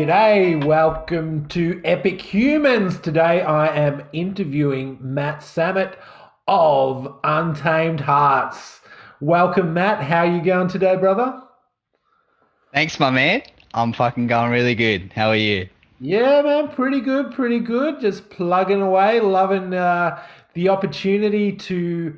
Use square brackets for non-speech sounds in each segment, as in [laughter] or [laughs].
G'day, welcome to Epic Humans. Today I am interviewing Matt Samet of Untamed Hearts. Welcome, Matt. How you going today, brother? Thanks, my man. I'm fucking going really good. How are you? Yeah, man, pretty good, pretty good. Just plugging away, loving uh, the opportunity to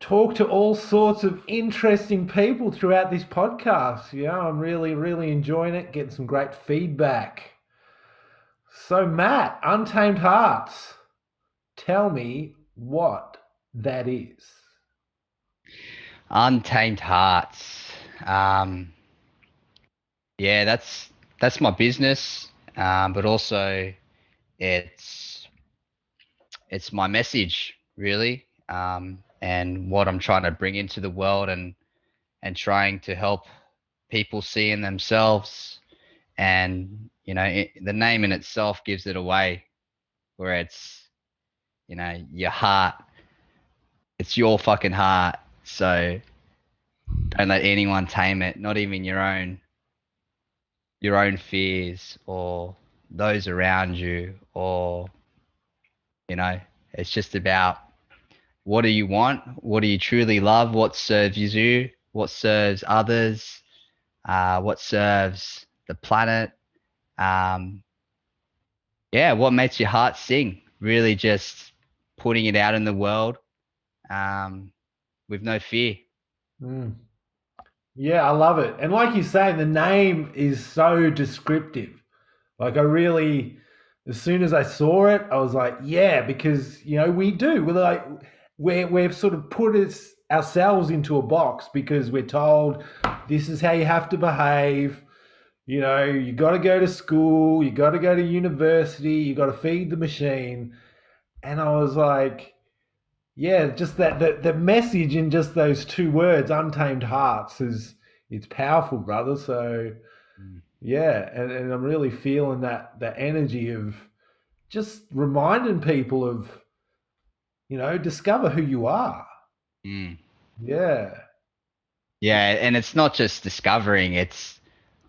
talk to all sorts of interesting people throughout this podcast. Yeah, I'm really, really enjoying it, getting some great feedback. So, Matt, Untamed Hearts, tell me what that is. Untamed Hearts. Um, yeah, that's that's my business, um, but also it's it's my message really. Um, and what I'm trying to bring into the world and and trying to help people see in themselves. And you know it, the name in itself gives it away where it's you know your heart. It's your fucking heart. So don't let anyone tame it not even your own your own fears or those around you or you know it's just about what do you want? What do you truly love? What serves you? What serves others? Uh, what serves the planet? Um, yeah, what makes your heart sing? Really just putting it out in the world um, with no fear. Mm. Yeah, I love it. And like you say, the name is so descriptive. Like I really, as soon as I saw it, I was like, yeah, because you know we do. We're like we we've sort of put us, ourselves into a box because we're told this is how you have to behave. You know, you got to go to school, you got to go to university, you got to feed the machine. And I was like, yeah, just that the, the message in just those two words, untamed hearts, is it's powerful, brother. So mm. yeah, and, and I'm really feeling that that energy of just reminding people of you know, discover who you are. Mm. Yeah. Yeah, and it's not just discovering, it's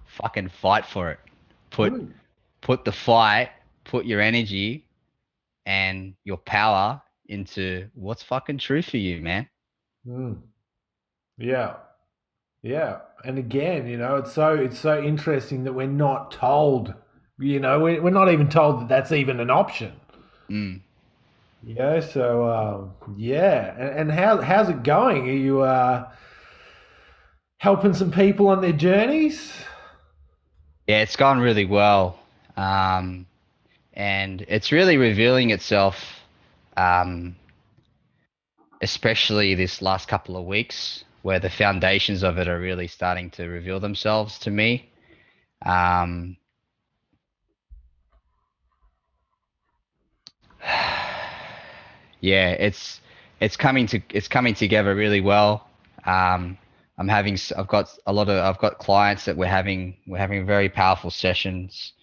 fucking fight for it. Put put the fight, put your energy and your power into what's fucking true for you, man. Mm. Yeah. Yeah. And again, you know, it's so it's so interesting that we're not told, you know, we're, we're not even told that that's even an option. Mm. Yeah. So um, yeah, and, and how how's it going? Are you uh, helping some people on their journeys? Yeah, it's gone really well, um, and it's really revealing itself, um, especially this last couple of weeks, where the foundations of it are really starting to reveal themselves to me. Um, yeah, it's it's coming to it's coming together really well. Um, I'm having I've got a lot of I've got clients that we're having we're having very powerful sessions,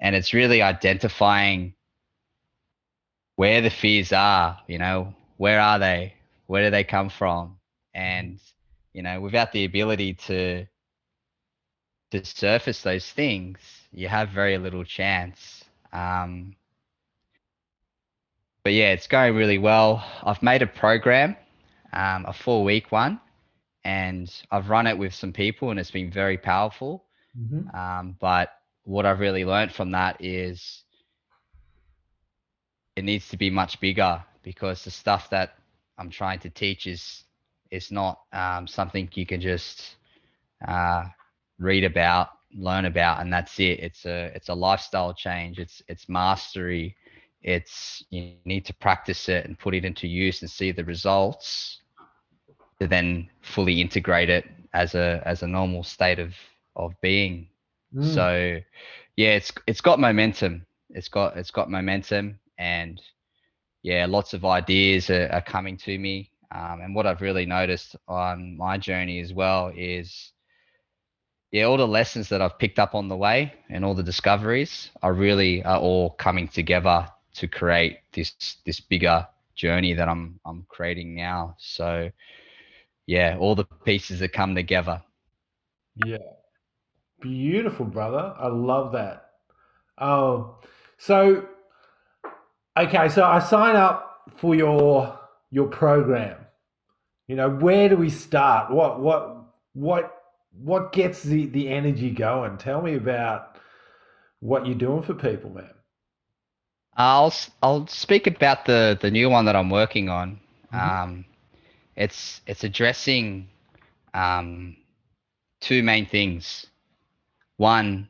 and it's really identifying where the fears are. You know, where are they? Where do they come from? And you know, without the ability to to surface those things, you have very little chance. Um, but yeah, it's going really well. I've made a program, um, a four week one, and I've run it with some people, and it's been very powerful. Mm-hmm. Um, but what I've really learned from that is it needs to be much bigger because the stuff that I'm trying to teach is is not um, something you can just uh, read about, learn about, and that's it. It's a it's a lifestyle change. It's it's mastery it's you need to practice it and put it into use and see the results to then fully integrate it as a as a normal state of of being. Mm. so yeah it's it's got momentum. It's got it's got momentum and yeah lots of ideas are, are coming to me. Um, and what i've really noticed on my journey as well is yeah all the lessons that i've picked up on the way and all the discoveries are really are all coming together to create this this bigger journey that I'm I'm creating now. So yeah, all the pieces that come together. Yeah. Beautiful, brother. I love that. Oh, so okay, so I sign up for your your program. You know, where do we start? What what what what gets the the energy going? Tell me about what you're doing for people, man. I'll I'll speak about the the new one that I'm working on. Mhm. Um, it's it's addressing um, two main things. One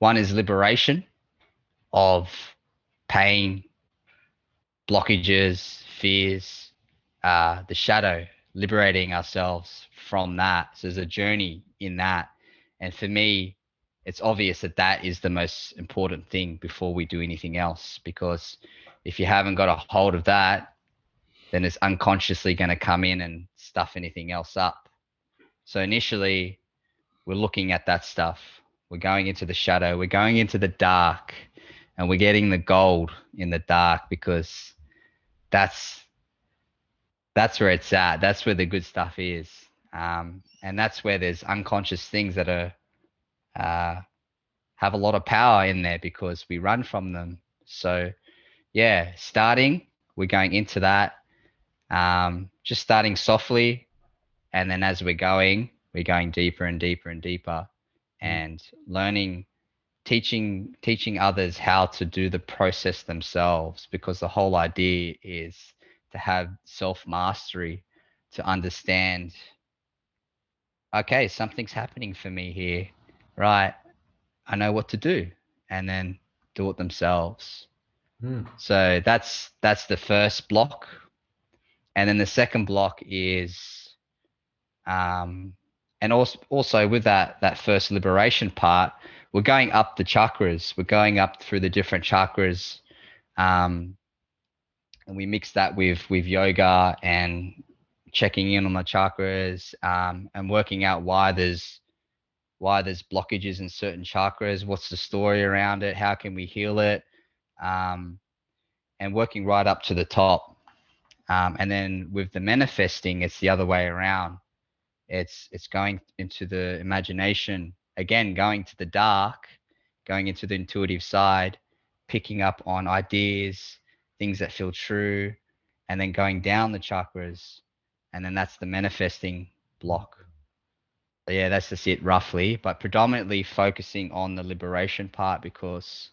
one is liberation of pain, blockages, fears, uh, the shadow, liberating ourselves from that. So there's a journey in that, and for me, it's obvious that that is the most important thing before we do anything else. Because if you haven't got a hold of that, then it's unconsciously going to come in and stuff anything else up. So initially, we're looking at that stuff. We're going into the shadow. We're going into the dark, and we're getting the gold in the dark because that's that's where it's at. That's where the good stuff is, um, and that's where there's unconscious things that are uh, have a lot of power in there because we run from them. So, yeah, starting, we're going into that, um, just starting softly, and then as we're going, we're going deeper and deeper and deeper, and learning, teaching, teaching others how to do the process themselves. Because the whole idea is to have self mastery, to understand. Okay, something's happening for me here, right? I know what to do, and then do it themselves. Hmm. So that's that's the first block, and then the second block is, um, and also also with that that first liberation part, we're going up the chakras. We're going up through the different chakras, um, and we mix that with with yoga and checking in on the chakras um, and working out why there's why there's blockages in certain chakras what's the story around it how can we heal it um, and working right up to the top. Um, and then with the manifesting it's the other way around. It's it's going into the imagination again going to the dark going into the intuitive side picking up on ideas things that feel true and then going down the chakras and then that's the manifesting block yeah, that's just it roughly, but predominantly focusing on the liberation part because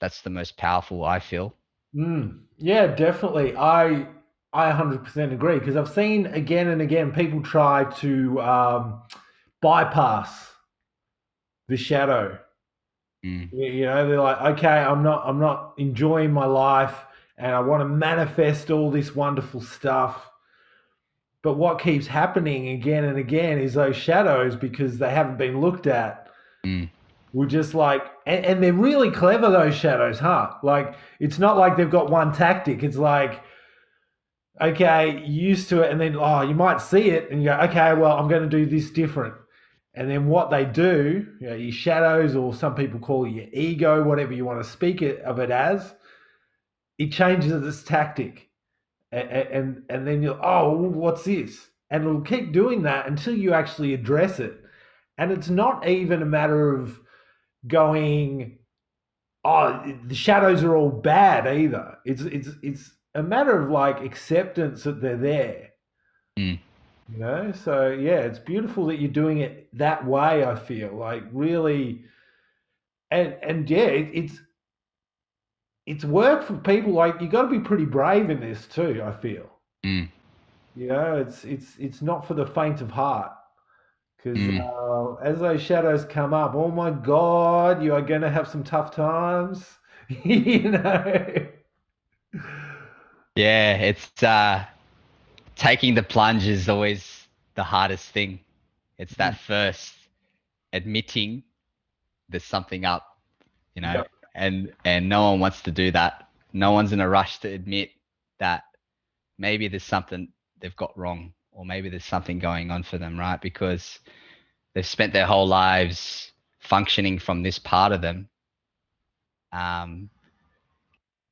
that's the most powerful I feel. Mm, yeah, definitely. I I 100% agree because I've seen again and again people try to um, bypass the shadow. Mm, You, you know, they're like, okay, I'm not I'm not enjoying my life and I want to manifest all this wonderful stuff. But what keeps happening again and again is those shadows because they haven't been looked at. mm, We're just like, and, and they're really clever, those shadows, huh? Like, it's not like they've got one tactic. It's like, okay, used to it, and then, oh, you might see it, and you go, okay, well, I'm going to do this different. And then what they do, you know, your shadows, or some people call it your ego, whatever you want to speak it, of it as, it changes its tactic. And, and, and then you're, oh, what's this? And it'll keep doing that until you actually address it. And it's not even a matter of going, oh, the shadows are all bad either. It's it's it's a matter of like acceptance that they're there. mm. You know, so yeah, it's beautiful that you're doing it that way. I feel like really, and and yeah, it, it's it's work for people. Like you got to be pretty brave in this too. I feel. Mm. You know, it's it's it's not for the faint of heart. Because Mm. uh, as those shadows come up, oh my God, you are going to have some tough times. [laughs] you know. Yeah, it's uh, taking the plunge is always the hardest thing. It's that first admitting there's something up, you know, Yep. And and no one wants to do that. No one's in a rush to admit that maybe there's something they've got wrong, or maybe there's something going on for them, right? Because they've spent their whole lives functioning from this part of them. Um,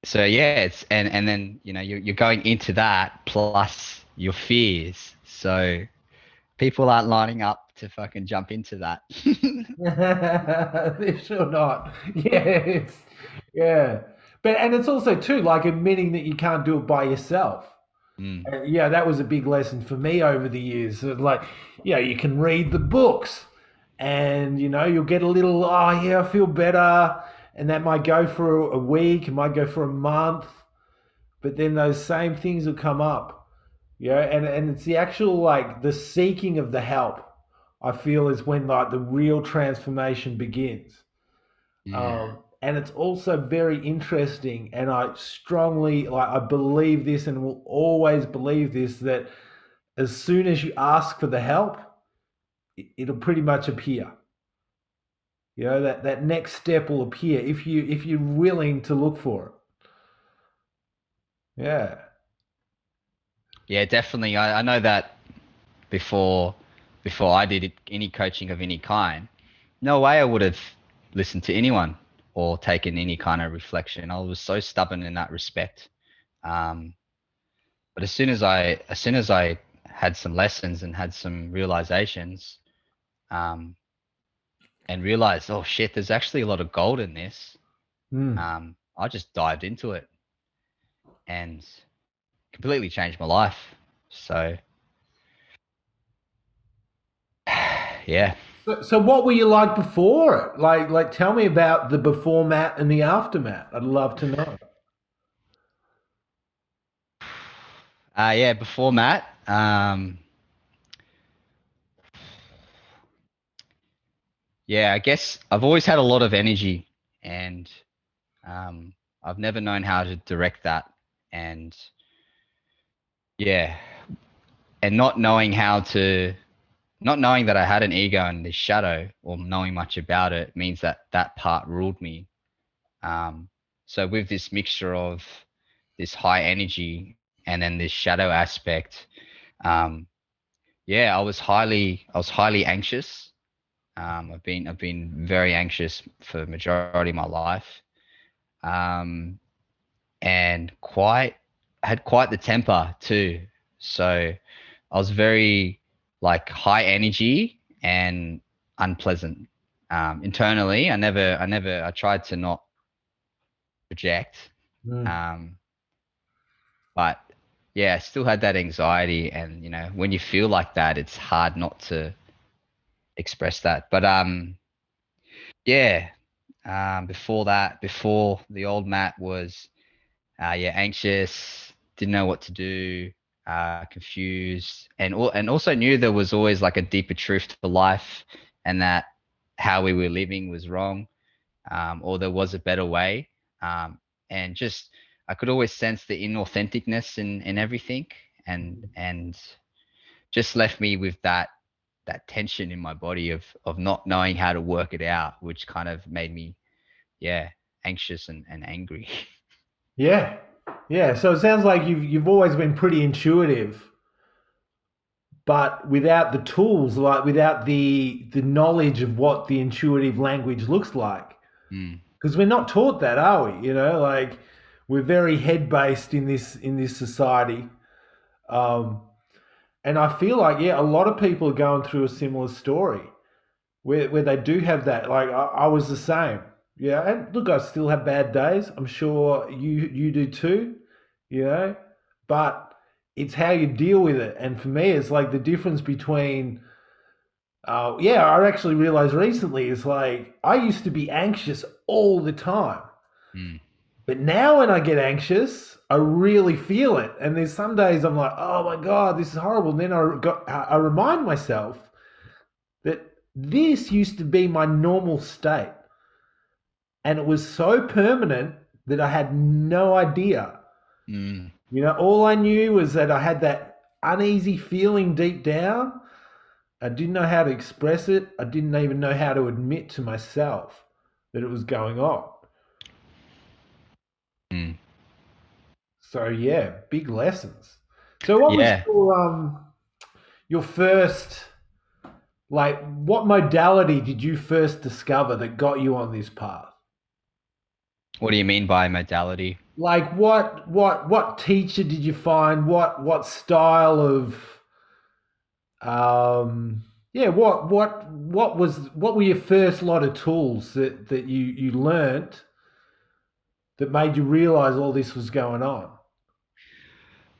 so yeah, it's and and then you know you're you're going into that plus your fears. So people aren't lining up to fucking jump into that. [laughs] [laughs] They're sure not. Yeah, yeah. But and it's also too like admitting that you can't do it by yourself. Mm, Yeah, that was a big lesson for me over the years. Like, yeah, you can read the books, and you know you'll get a little. Oh, yeah, I feel better, and that might go for a week, it might go for a month, but then those same things will come up. Yeah, and and it's the actual like the seeking of the help. I feel is when like the real transformation begins. yeah. Um, and it's also very interesting, and I strongly like I believe this, and will always believe this that as soon as you ask for the help, it, it'll pretty much appear. You know that that next step will appear if you if you're willing to look for it. Yeah. Yeah, definitely. I, I know that before before I did any coaching of any kind, no way I would have listened to anyone or taken any kind of reflection. I was so stubborn in that respect. Um, but as soon as I as soon as I had some lessons and had some realizations, um, and realized, oh shit, there's actually a lot of gold in this. Mm. Um, I just dived into it and completely changed my life. So, yeah. So, so what were you like before it? Like like tell me about the before Matt and the after Matt. I'd love to know. Uh, yeah, before Matt, um, yeah, I guess I've always had a lot of energy and um, I've never known how to direct that. And yeah, and not knowing how to, not knowing that I had an ego and this shadow or knowing much about it means that that part ruled me. Um, so with this mixture of this high energy and then this shadow aspect, um, yeah, I was highly, I was highly anxious. Um, I've been, I've been very anxious for majority of my life, um, and quite had quite the temper too. So I was very like high energy and unpleasant um, internally. I never, I never, I tried to not project, Mm. um, but yeah, I still had that anxiety, and you know, when you feel like that, it's hard not to express that. But um, yeah, um, before that, before the old Matt was, uh, yeah, anxious, didn't know what to do, uh, confused, and and also knew there was always like a deeper truth to life, and that how we were living was wrong, um, or there was a better way, um, and just I could always sense the inauthenticness in in everything, and and just left me with that that tension in my body of of not knowing how to work it out, which kind of made me, yeah, anxious and, and angry. [laughs] Yeah. Yeah. So it sounds like you've you've always been pretty intuitive, but without the tools, like without the the knowledge of what the intuitive language looks like. Mm, Because we're not taught that, are we? You know, like we're very head based in this in this society. Um, and I feel like yeah, a lot of people are going through a similar story where where they do have that. Like I, I was the same. Yeah, and look, I still have bad days. I'm sure you you do too. You know, but it's how you deal with it. And for me, it's like the difference between. Uh, yeah, I actually realized recently is like I used to be anxious all the time. mm, But now when I get anxious, I really feel it. And there's some days I'm like, oh my God, this is horrible. And then I, got, I remind myself that this used to be my normal state. And it was so permanent that I had no idea. Mm, You know, all I knew was that I had that uneasy feeling deep down. I didn't know how to express it. I didn't even know how to admit to myself that it was going on. mm. So yeah, big lessons. So what Yeah. was your um your first like what modality did you first discover that got you on this path? What do you mean by modality? Like what what what teacher did you find? What what style of um yeah, what what what was what were your first lot of tools that that you you learnt that made you realize all this was going on?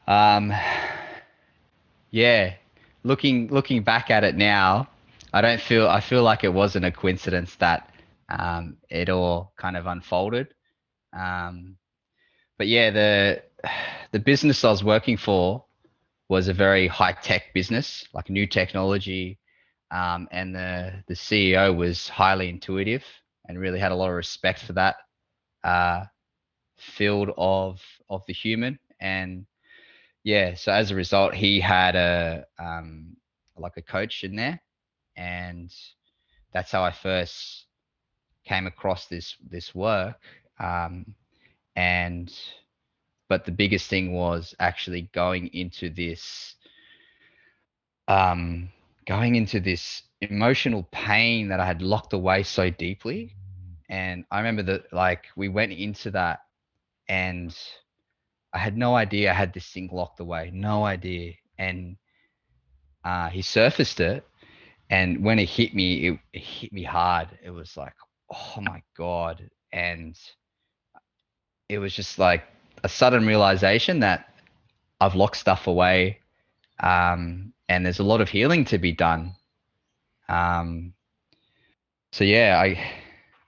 Um, yeah, looking looking back at it now, I don't feel I feel like it wasn't a coincidence that um, it all kind of unfolded. Um, but yeah, the the business I was working for was a very high tech business, like new technology, um, and the the CEO was highly intuitive and really had a lot of respect for that uh, field of of the human. And yeah, so as a result, he had a um, like a coach in there, and that's how I first came across this this work. Um, and but the biggest thing was actually going into this um, going into this emotional pain that I had locked away so deeply. And I remember that like we went into that and I had no idea I had this thing locked away, no idea. And uh, he surfaced it. And when it hit me, it, it hit me hard. It was like, oh my God. And it was just like a sudden realization that I've locked stuff away, um, and there's a lot of healing to be done. Um, so yeah, I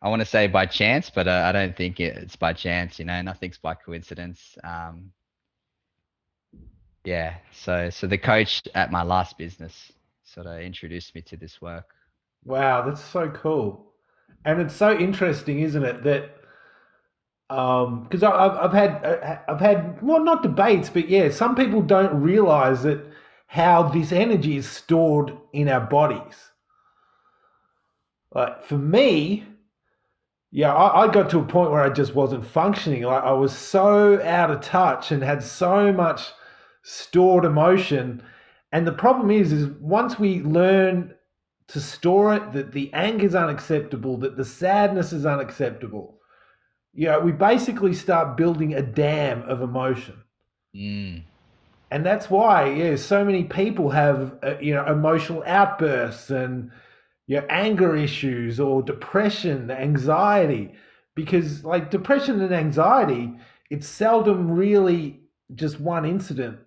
I want to say by chance, but uh, I don't think it's by chance. You know, nothing's by coincidence. Um, yeah, so so the coach at my last business sort of introduced me to this work. Wow, that's so cool, and it's so interesting, isn't it? That because um, I've, I've had uh, I've had well not debates but yeah some people don't realize that how this energy is stored in our bodies. Like for me yeah I, I got to a point where I just wasn't functioning. Like I was so out of touch and had so much stored emotion. And the problem is is once we learn to store it that the anger is unacceptable that the sadness is unacceptable you know, we basically start building a dam of emotion. Mm. And that's why, yeah, so many people have, uh, you know, emotional outbursts and, you know, anger issues or depression, anxiety, because like depression and anxiety, it's seldom really just one incident.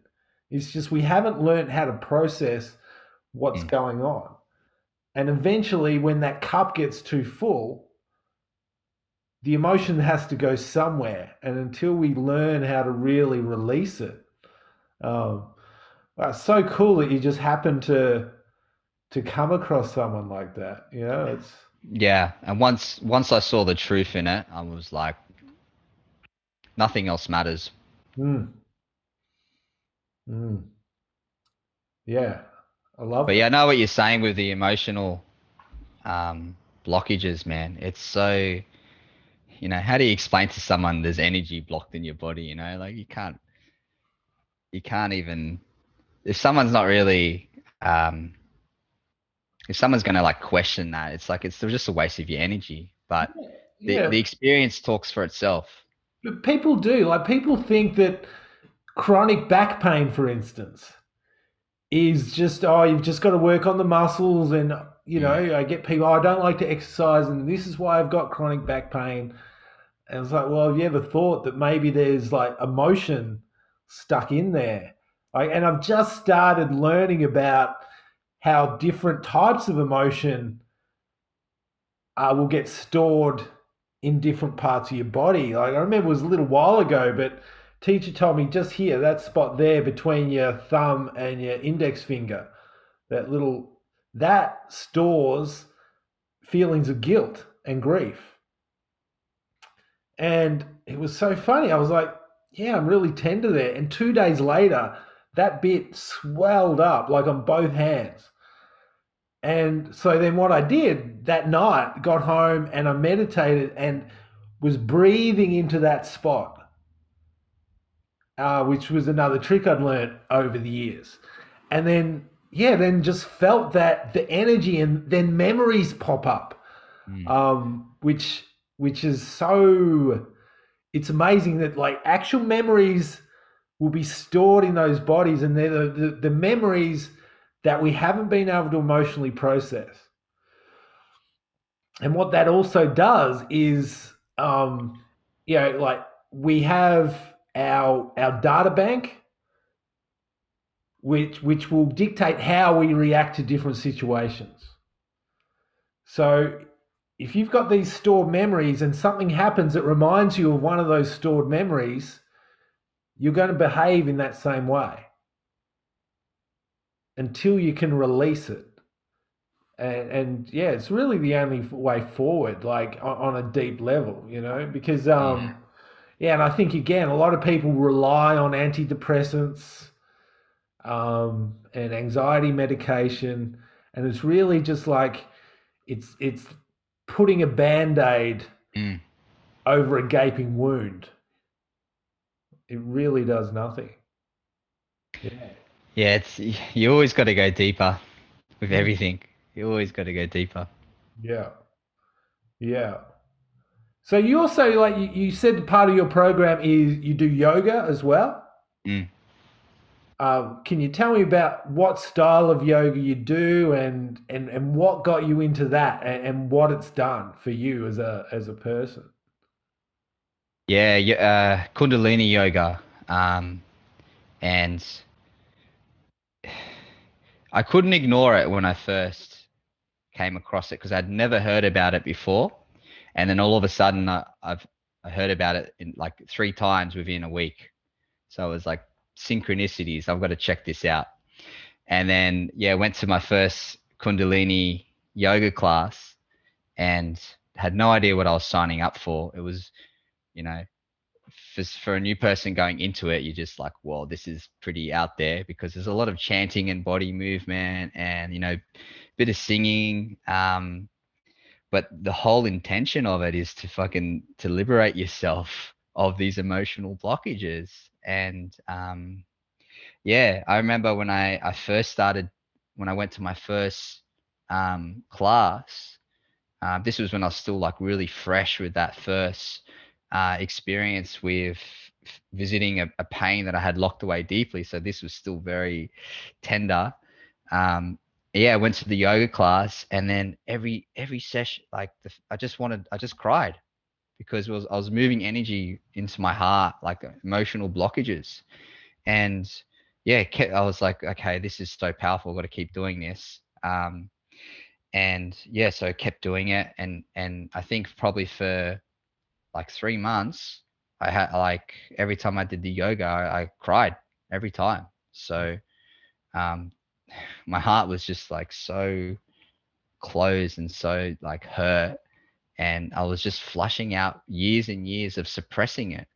It's just we haven't learned how to process what's mm. going on. And eventually, when that cup gets too full, the emotion has to go somewhere. And until we learn how to really release it, um, it's so cool that you just happen to to come across someone like that. You know, it's yeah. And once once I saw the truth in it, I was like, nothing else matters. Mm. Mm. Yeah, I love. It. But yeah, I know what you're saying with the emotional um, blockages, man. It's so you know how do you explain to someone there's energy blocked in your body you know? Like you can't you can't even if someone's not really um if someone's going to like question that it's like it's just a waste of your energy. But yeah. the, the experience talks for itself. But people do. Like people think that chronic back pain for instance is just oh you've just got to work on the muscles and you know i get people oh, i don't like to exercise and this is why i've got chronic back pain. And it's like well have you ever thought that maybe there's like emotion stuck in there? Like and i've just started learning about how different types of emotion uh, will get stored in different parts of your body. Like i remember it was a little while ago but teacher told me just here that spot there between your thumb and your index finger that little that stores feelings of guilt and grief. And it was so funny. I was like yeah i'm really tender there. And two days later that bit swelled up like on both hands. And so then what i did that night got home and i meditated and was breathing into that spot uh, which was another trick I'd learned over the years. And then, yeah, then just felt that the energy and then memories pop up, mm. um, which which is so it's amazing that like actual memories will be stored in those bodies and they're the, the, the memories that we haven't been able to emotionally process. And what that also does is, um, you know, like we have our our data bank, which which will dictate how we react to different situations. So if you've got these stored memories and something happens that reminds you of one of those stored memories, you're going to behave in that same way until you can release it. And, and yeah, it's really the only way forward, like on, on a deep level, you know, because, um, yeah. yeah, and I think again, a lot of people rely on antidepressants um, and anxiety medication, and it's really just like it's it's putting a band-aid mm. over a gaping wound. It really does nothing. Yeah. Yeah, it's you always got to go deeper with everything. You always got to go deeper. Yeah. Yeah. So you also like you, you said part of your program is you do yoga as well. Mm. Um, can you tell me about what style of yoga you do and and, and what got you into that and, and what it's done for you as a as a person? Yeah, uh, Kundalini yoga, um, and I couldn't ignore it when I first came across it because I'd never heard about it before, and then all of a sudden I, I've I heard about it in like three times within a week. So it was like synchronicities. I've got to check this out. And then yeah, went to my first Kundalini yoga class and had no idea what I was signing up for. It was, you know, for, for a new person going into it, you're just like, well, this is pretty out there because there's a lot of chanting and body movement and, you know, bit of singing. Um, but the whole intention of it is to fucking to liberate yourself of these emotional blockages. And um, yeah, I remember when I, I first started, when I went to my first um, class, uh, this was when I was still like really fresh with that first uh, experience with visiting a, a, pain that I had locked away deeply. So this was still very tender. Um, yeah, I went to the yoga class, and then every every session, like the, I just wanted, I just cried because was, I was moving energy into my heart, like emotional blockages, and yeah, I was like, okay, this is so powerful. I've got to keep doing this. Um, and yeah, so I kept doing it, and and I think probably for like three months, I had like every time I did the yoga, I, I cried every time. So um, [sighs] my heart was just like so closed and so like hurt. And I was just flushing out years and years of suppressing it.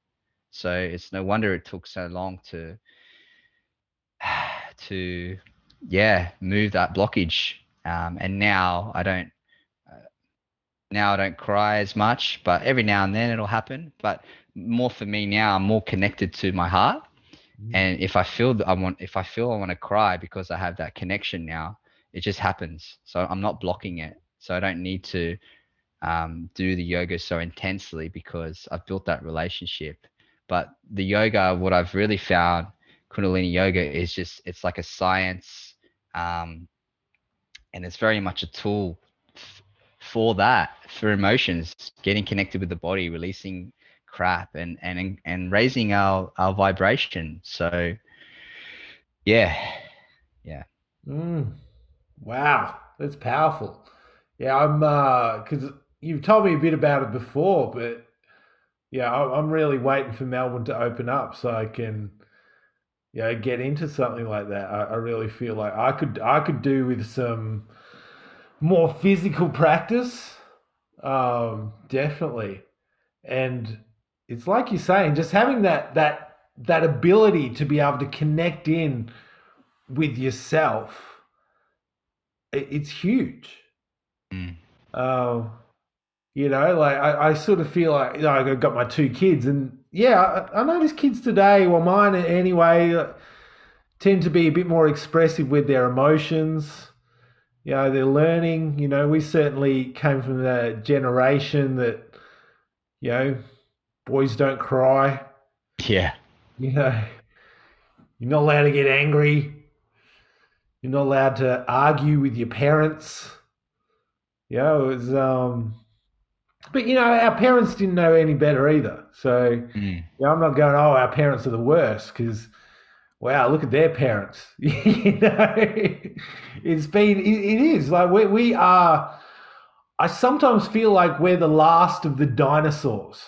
So it's no wonder it took so long to [sighs] to yeah move that blockage. Um, and now I don't now I don't cry as much, but every now and then it'll happen. But more for me now, I'm more connected to my heart. Mm-hmm. And if I feel that I want, if I feel I want to cry because I have that connection now, it just happens. So I'm not blocking it. So I don't need to um, do the yoga so intensely because I've built that relationship. But the yoga, what I've really found, Kundalini yoga, is just it's like a science, um, and it's very much a tool for that, for emotions, getting connected with the body, releasing crap and and and raising our our vibration. So yeah. Yeah. Mm. Wow, that's powerful. Yeah, I'm uh cuz you've told me a bit about it before, but yeah, I'm really waiting for Melbourne to open up so I can you know, get into something like that. I, I really feel like I could I could do with some more physical practice, um, definitely. And it's like you're saying, just having that that that ability to be able to connect in with yourself, it, it's huge. Mm. Um, you know, like I, I sort of feel like you know, I've got my two kids, and yeah, I, I notice kids today, well, mine anyway, tend to be a bit more expressive with their emotions you know they're learning you know we certainly came from the generation that you know boys don't cry yeah you know you're not allowed to get angry You're not allowed to argue with your parents. Yeah, it was. Um, but you know, our parents didn't know any better either. So Mm. yeah, I'm not going. Oh, our parents are the worst because, wow, look at their parents. [laughs] you know, it's been. It, it is like we we are. I sometimes feel like we're the last of the dinosaurs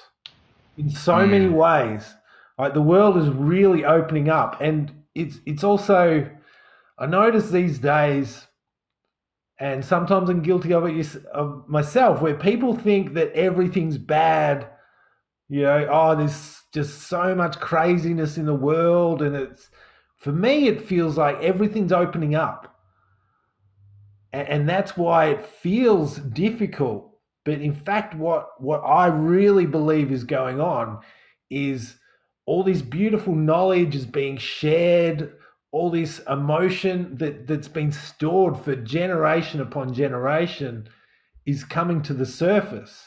in so many Mm. ways. Like the world is really opening up, and it's it's also. I notice these days, and sometimes I'm guilty of it of myself, where people think that everything's bad. You know, oh, there's just so much craziness in the world, and it's for me, it feels like everything's opening up, and, and that's why it feels difficult. But in fact, what what I really believe is going on is all this beautiful knowledge is being shared all this emotion that that's been stored for generation upon generation is coming to the surface.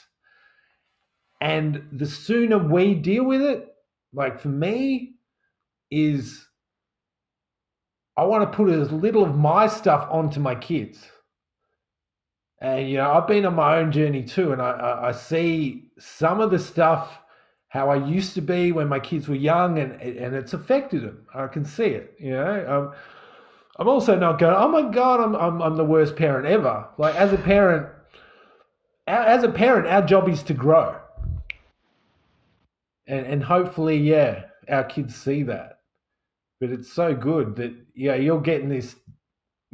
And the sooner we deal with it like for me is i want to put as little of my stuff onto my kids. And you know i've been on my own journey too and i i, I see some of the stuff how I used to be when my kids were young, and and it's affected them. I can see it. You know, um, I'm also not going. Oh my god, I'm I'm I'm the worst parent ever. Like as a parent, our- as a parent, our job is to grow, and and hopefully, yeah, our kids see that. But it's so good that yeah, you're getting this,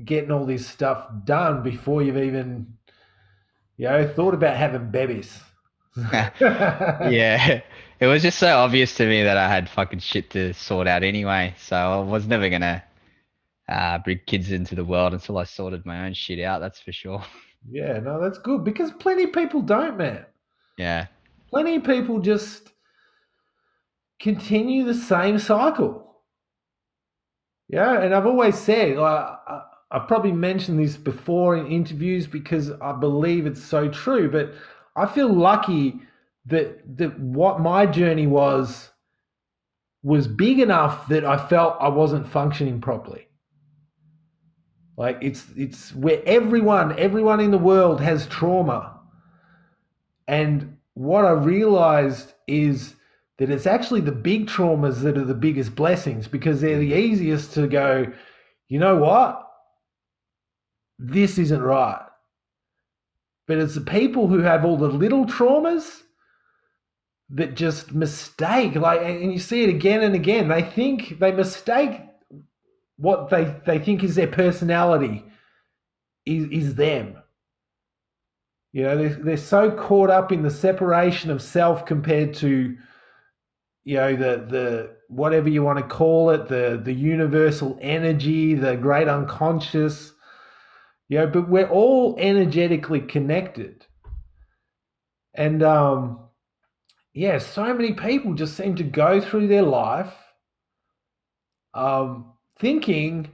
getting all this stuff done before you've even, you know, thought about having babies. [laughs] yeah, [laughs] it was just so obvious to me that I had fucking shit to sort out anyway. So I was never gonna uh, bring kids into the world until I sorted my own shit out. That's for sure. [laughs] Yeah, no, that's good because plenty of people don't, man. Yeah, Plenty of people just continue the same cycle. Yeah, and I've always said, like, I- I've probably mentioned this before in interviews because I believe it's so true, but I feel lucky that that what my journey was was big enough that I felt I wasn't functioning properly. Like it's it's where everyone everyone in the world has trauma. And what I realized is that it's actually the big traumas that are the biggest blessings because they're the easiest to go, you know what? This isn't right. But it's the people who have all the little traumas that just mistake, like, and you see it again and again. They think they mistake what they, they think is their personality is, is them. You know, they're, they're so caught up in the separation of self compared to, you know, the the whatever you want to call it, the the universal energy, the great unconscious. You know, but we're all energetically connected. And um yeah, so many people just seem to go through their life um thinking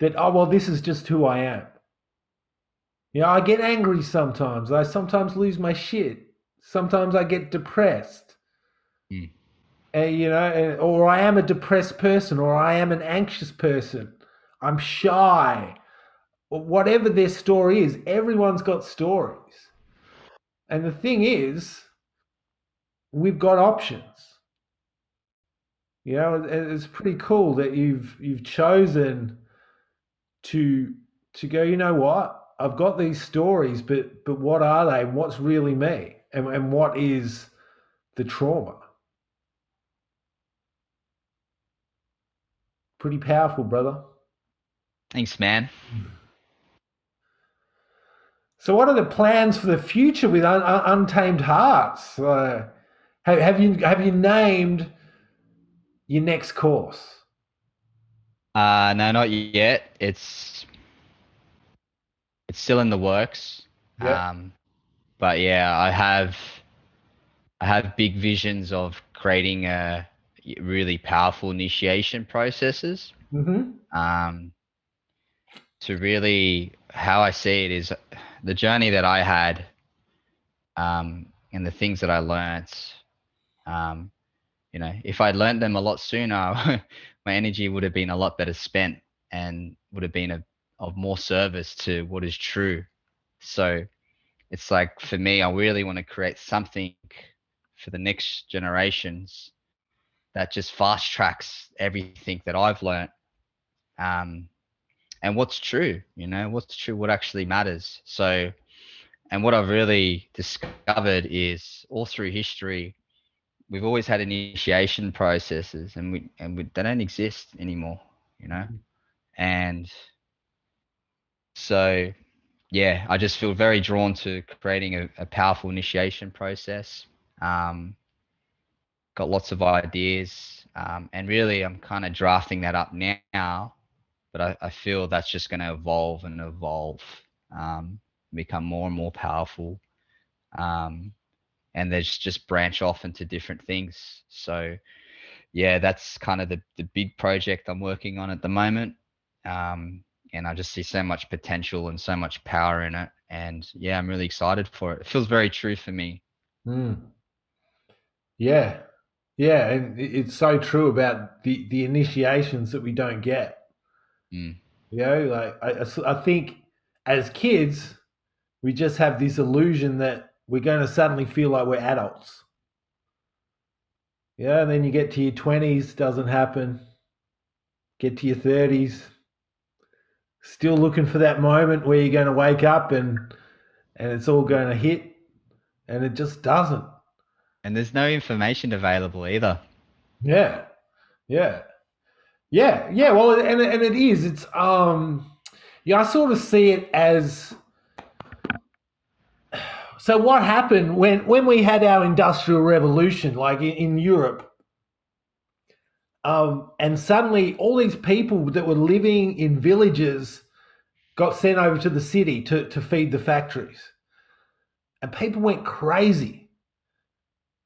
that oh well this is just who I am. You know, I get angry sometimes. I sometimes lose my shit. Sometimes I get depressed. Hmm. And, you know, or I am a depressed person, or I am an anxious person. I'm shy. Whatever their story is, everyone's got stories. And the thing is, we've got options. You know, it's pretty cool that you've you've chosen to to go. You know what? I've got these stories, but but what are they? What's really me? And and what is the trauma? Pretty powerful, brother. thanks, man. So, what are the plans for the future with un- un- Untamed Hearts? Uh, have, have you have you named your next course? Uh, no, not yet. It's it's still in the works. Yeah. Um, but yeah, I have I have big visions of creating a really powerful initiation processes. Mm-hmm. Um, to really, how I see it is the journey that I had, um, and the things that I learnt. Um, you know, if I'd learned them a lot sooner, [laughs] my energy would have been a lot better spent and would have been a, of more service to what is true. So it's like for me, I really want to create something for the next generations that just fast tracks everything that I've learned. Um, and what's true, you know, what's true, what actually matters. So, and what I've really discovered is all through history, we've always had initiation processes and we, and we, they don't exist anymore, you know? And so, yeah, I just feel very drawn to creating a, a powerful initiation process. Um, got lots of ideas, um, and really, I'm kind of drafting that up now. But I, I feel that's just going to evolve and evolve, um, become more and more powerful, um, and there's just branch off into different things. So, yeah, that's kind of the the big project I'm working on at the moment. Um, and I just see so much potential and so much power in it. And yeah, I'm really excited for it. It feels very true for me. Mm. Yeah, yeah, and it's so true about the the initiations that we don't get. Mm. You know, like I, I think as kids, we just have this illusion that we're going to suddenly feel like we're adults. Yeah, and then you get to your twenties, doesn't happen. Get to your thirties, still looking for that moment where you're going to wake up and and it's all going to hit and it just doesn't and there's no information available either yeah yeah yeah yeah well and, and it is it's um yeah i sort of see it as so what happened when when we had our industrial revolution like in, in europe um, and suddenly, all these people that were living in villages got sent over to the city to, to feed the factories. And people went crazy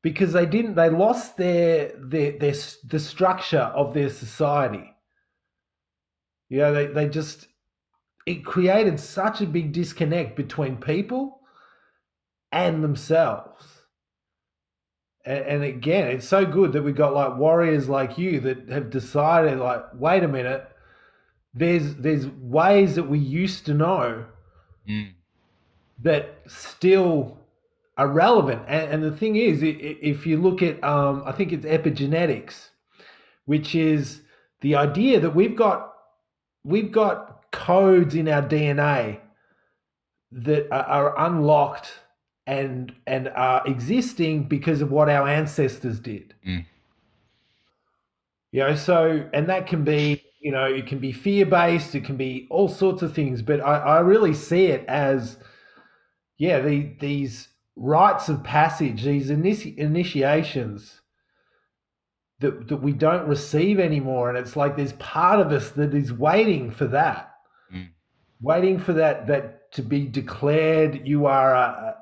because they didn't, they lost their, their, their the structure of their society. You know, they, they just, it created such a big disconnect between people and themselves and, and again, it's so good that we've got like warriors like you that have decided, like, wait a minute, there's there's ways that we used to know mm. that still are relevant. And, and the thing is, if you look at, um, I think it's epigenetics, which is the idea that we've got we've got codes in our DNA that are, are unlocked and and are existing because of what our ancestors did. Mm. You know, so and that can be, you know, it can be fear based, it can be all sorts of things, but I, I really see it as, yeah, the, these rites of passage, these initi- initiations that that we don't receive anymore, and it's like there's part of us that is waiting for that, mm. waiting for that that to be declared you are a,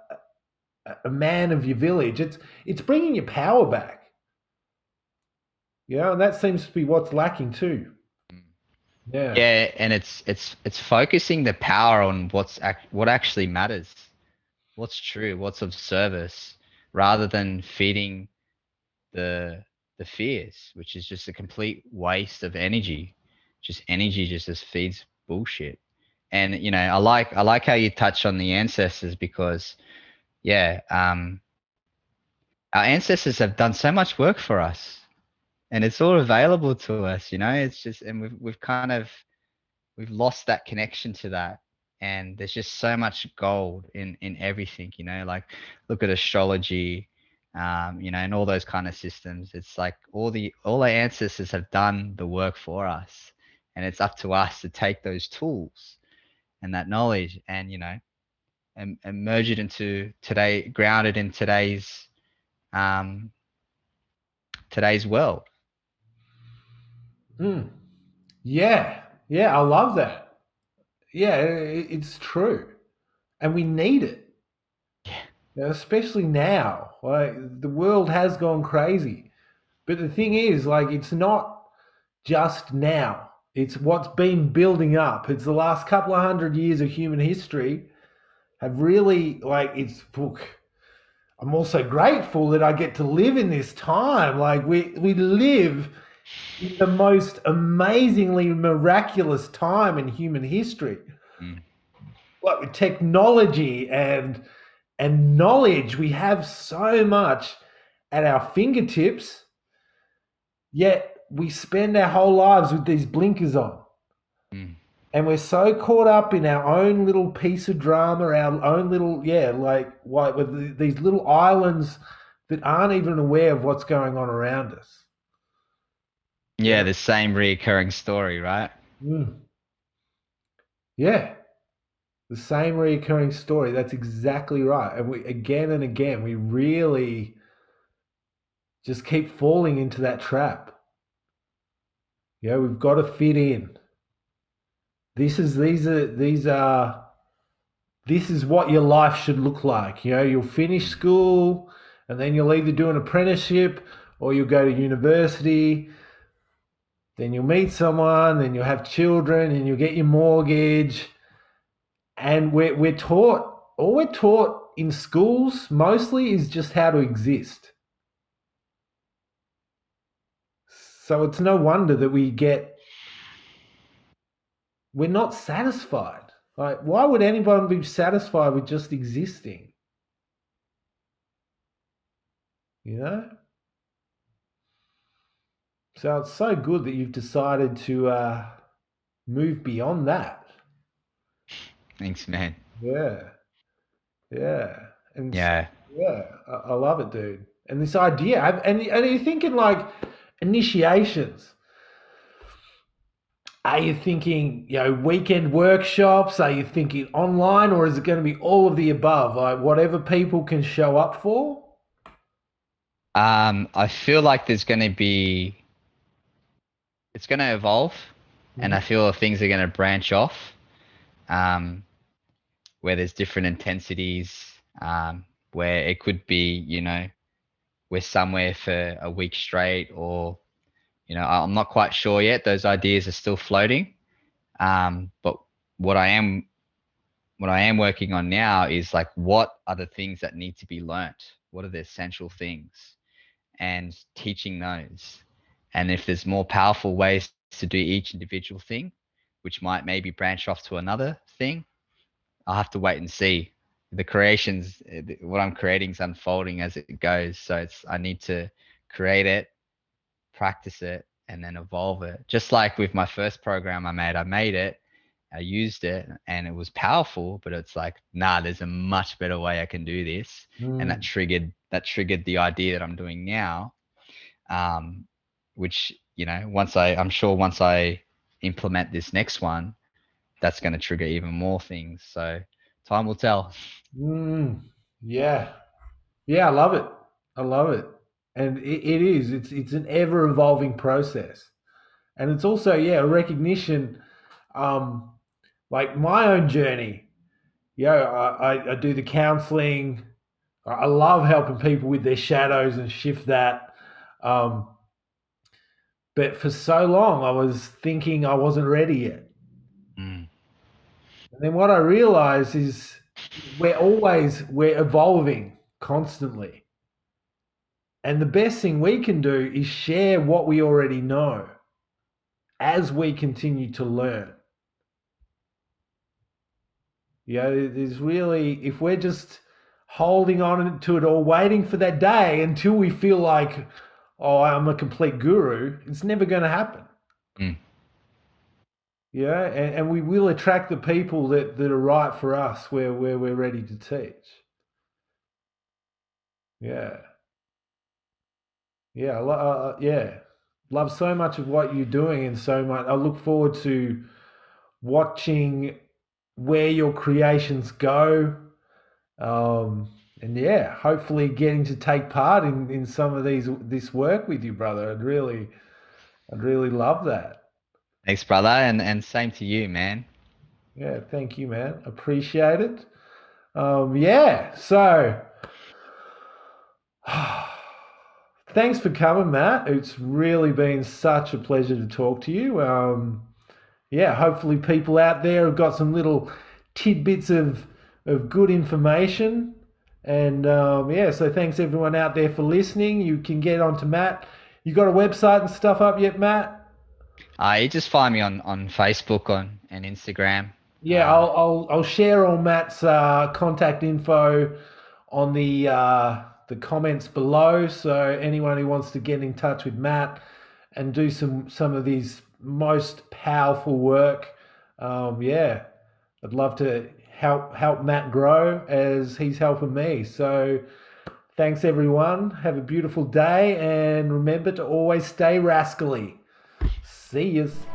a man of your village. It's it's bringing your power back. You know, and that seems to be what's lacking too. Mm. Yeah. Yeah, and it's it's it's focusing the power on what's ac- what actually matters, what's true, what's of service, rather than feeding the the fears, which is just a complete waste of energy. Just energy just just feeds bullshit. And you know, I like I like how you touch on the ancestors because yeah, um, our ancestors have done so much work for us, and it's all available to us. You know, it's just, and we've we've kind of we've lost that connection to that, and there's just so much gold in in everything. You know, like look at astrology, um, you know, and all those kind of systems. It's like all the all our ancestors have done the work for us, and it's up to us to take those tools and that knowledge and you know and, and merge it into today, grounded in today's um, today's world. Mm. Yeah, yeah, I love that. Yeah, it's true, and we need it. Yeah, especially now. Like the world has gone crazy, but the thing is, like, it's not just now. It's what's been building up. It's the last couple of hundred years of human history have really like it's book. I'm also grateful that I get to live in this time. Like we we live in the most amazingly miraculous time in human history. Mm. Like with technology and and knowledge, we have so much at our fingertips, yet we spend our whole lives with these blinkers on. Mm. And we're so caught up in our own little piece of drama, our own little, yeah, like, like with these little islands that aren't even aware of what's going on around us. Yeah, the same reoccurring story, right? Mm. Yeah. The same recurring story. That's exactly right. And we again and again we really just keep falling into that trap. Yeah, we've got to fit in. This is these are these are this is what your life should look like. You know, you'll finish school and then you'll either do an apprenticeship or you'll go to university. Then you'll meet someone, then you'll have children, and you'll get your mortgage. And we're, we're taught, all we're taught in schools mostly is just how to exist. So it's no wonder that we get, we're not satisfied. Like, why would anyone be satisfied with just existing? You know? So it's so good that you've decided to uh, move beyond that. Thanks, man. Yeah. Yeah. And Yeah. yeah, I, I love it, dude. And this idea, and and you're thinking like initiations. Are you thinking, you know, weekend workshops? Are you thinking online, or is it going to be all of the above, like whatever people can show up for? Um, I feel like there's going to be, it's going to evolve, and I feel things are going to branch off, um, where there's different intensities, um, where it could be, you know, we're somewhere for a week straight, or, you know, I'm not quite sure yet. Those ideas are still floating, um, but what I am, what I am working on now is like, what are the things that need to be learnt? What are the essential things? and teaching those. And if there's more powerful ways to do each individual thing, which might maybe branch off to another thing, I'll have to wait and see. The creations, eh, what I'm creating is unfolding as it goes. So it's, I need to create it, practice it, and then evolve it. Just like with my first program I made, I made it, I used it, and it was powerful, but it's like, nah, there's a much better way I can do this and that Mm. triggered that triggered the idea that I'm doing now. Um, which you know, once I, I'm sure once I implement this next one, that's going to trigger even more things. So time will tell. Mm, yeah, yeah, I love it. I love it, and it, it is. It's it's an ever evolving process, and it's also yeah a recognition. Um, like my own journey. Yeah, I, I, I do the counseling. I I love helping people with their shadows and shift that. Um, but for so long, I was thinking I wasn't ready yet. Mm, And then what I realized is we're always we're evolving constantly. And the best thing we can do is share what we already know as we continue to learn. You know, there's really if we're just holding on to it or waiting for that day until we feel like, oh, I'm a complete guru, it's never going to happen. Mm. Yeah, and, and we will attract the people that, that are right for us where, where we're ready to teach. Yeah. Yeah, uh, uh, yeah. Love so much of what you're doing and so much. I look forward to watching where your creations go. Um, and yeah, hopefully getting to take part in, in some of these this work with you, brother. I'd really I'd really love that. Thanks, brother, and and same to you, man. Yeah, thank you, man. Appreciate it. Um, yeah, so [sighs] thanks for coming, Matt. It's really been such a pleasure to talk to you. Um, yeah, hopefully people out there have got some little tidbits of of good information. And um, yeah, so thanks everyone out there for listening. You can get onto Matt. You got a website and stuff up yet, Matt? Uh, you just find me on, on Facebook on and Instagram. Yeah, Uh, I'll, I'll I'll share all Matt's uh, contact info on the uh, the comments below. So anyone who wants to get in touch with Matt and do some some of his most powerful work, um, yeah, I'd love to help help Matt grow as he's helping me. So thanks everyone. Have a beautiful day and remember to always stay rascally. See yous.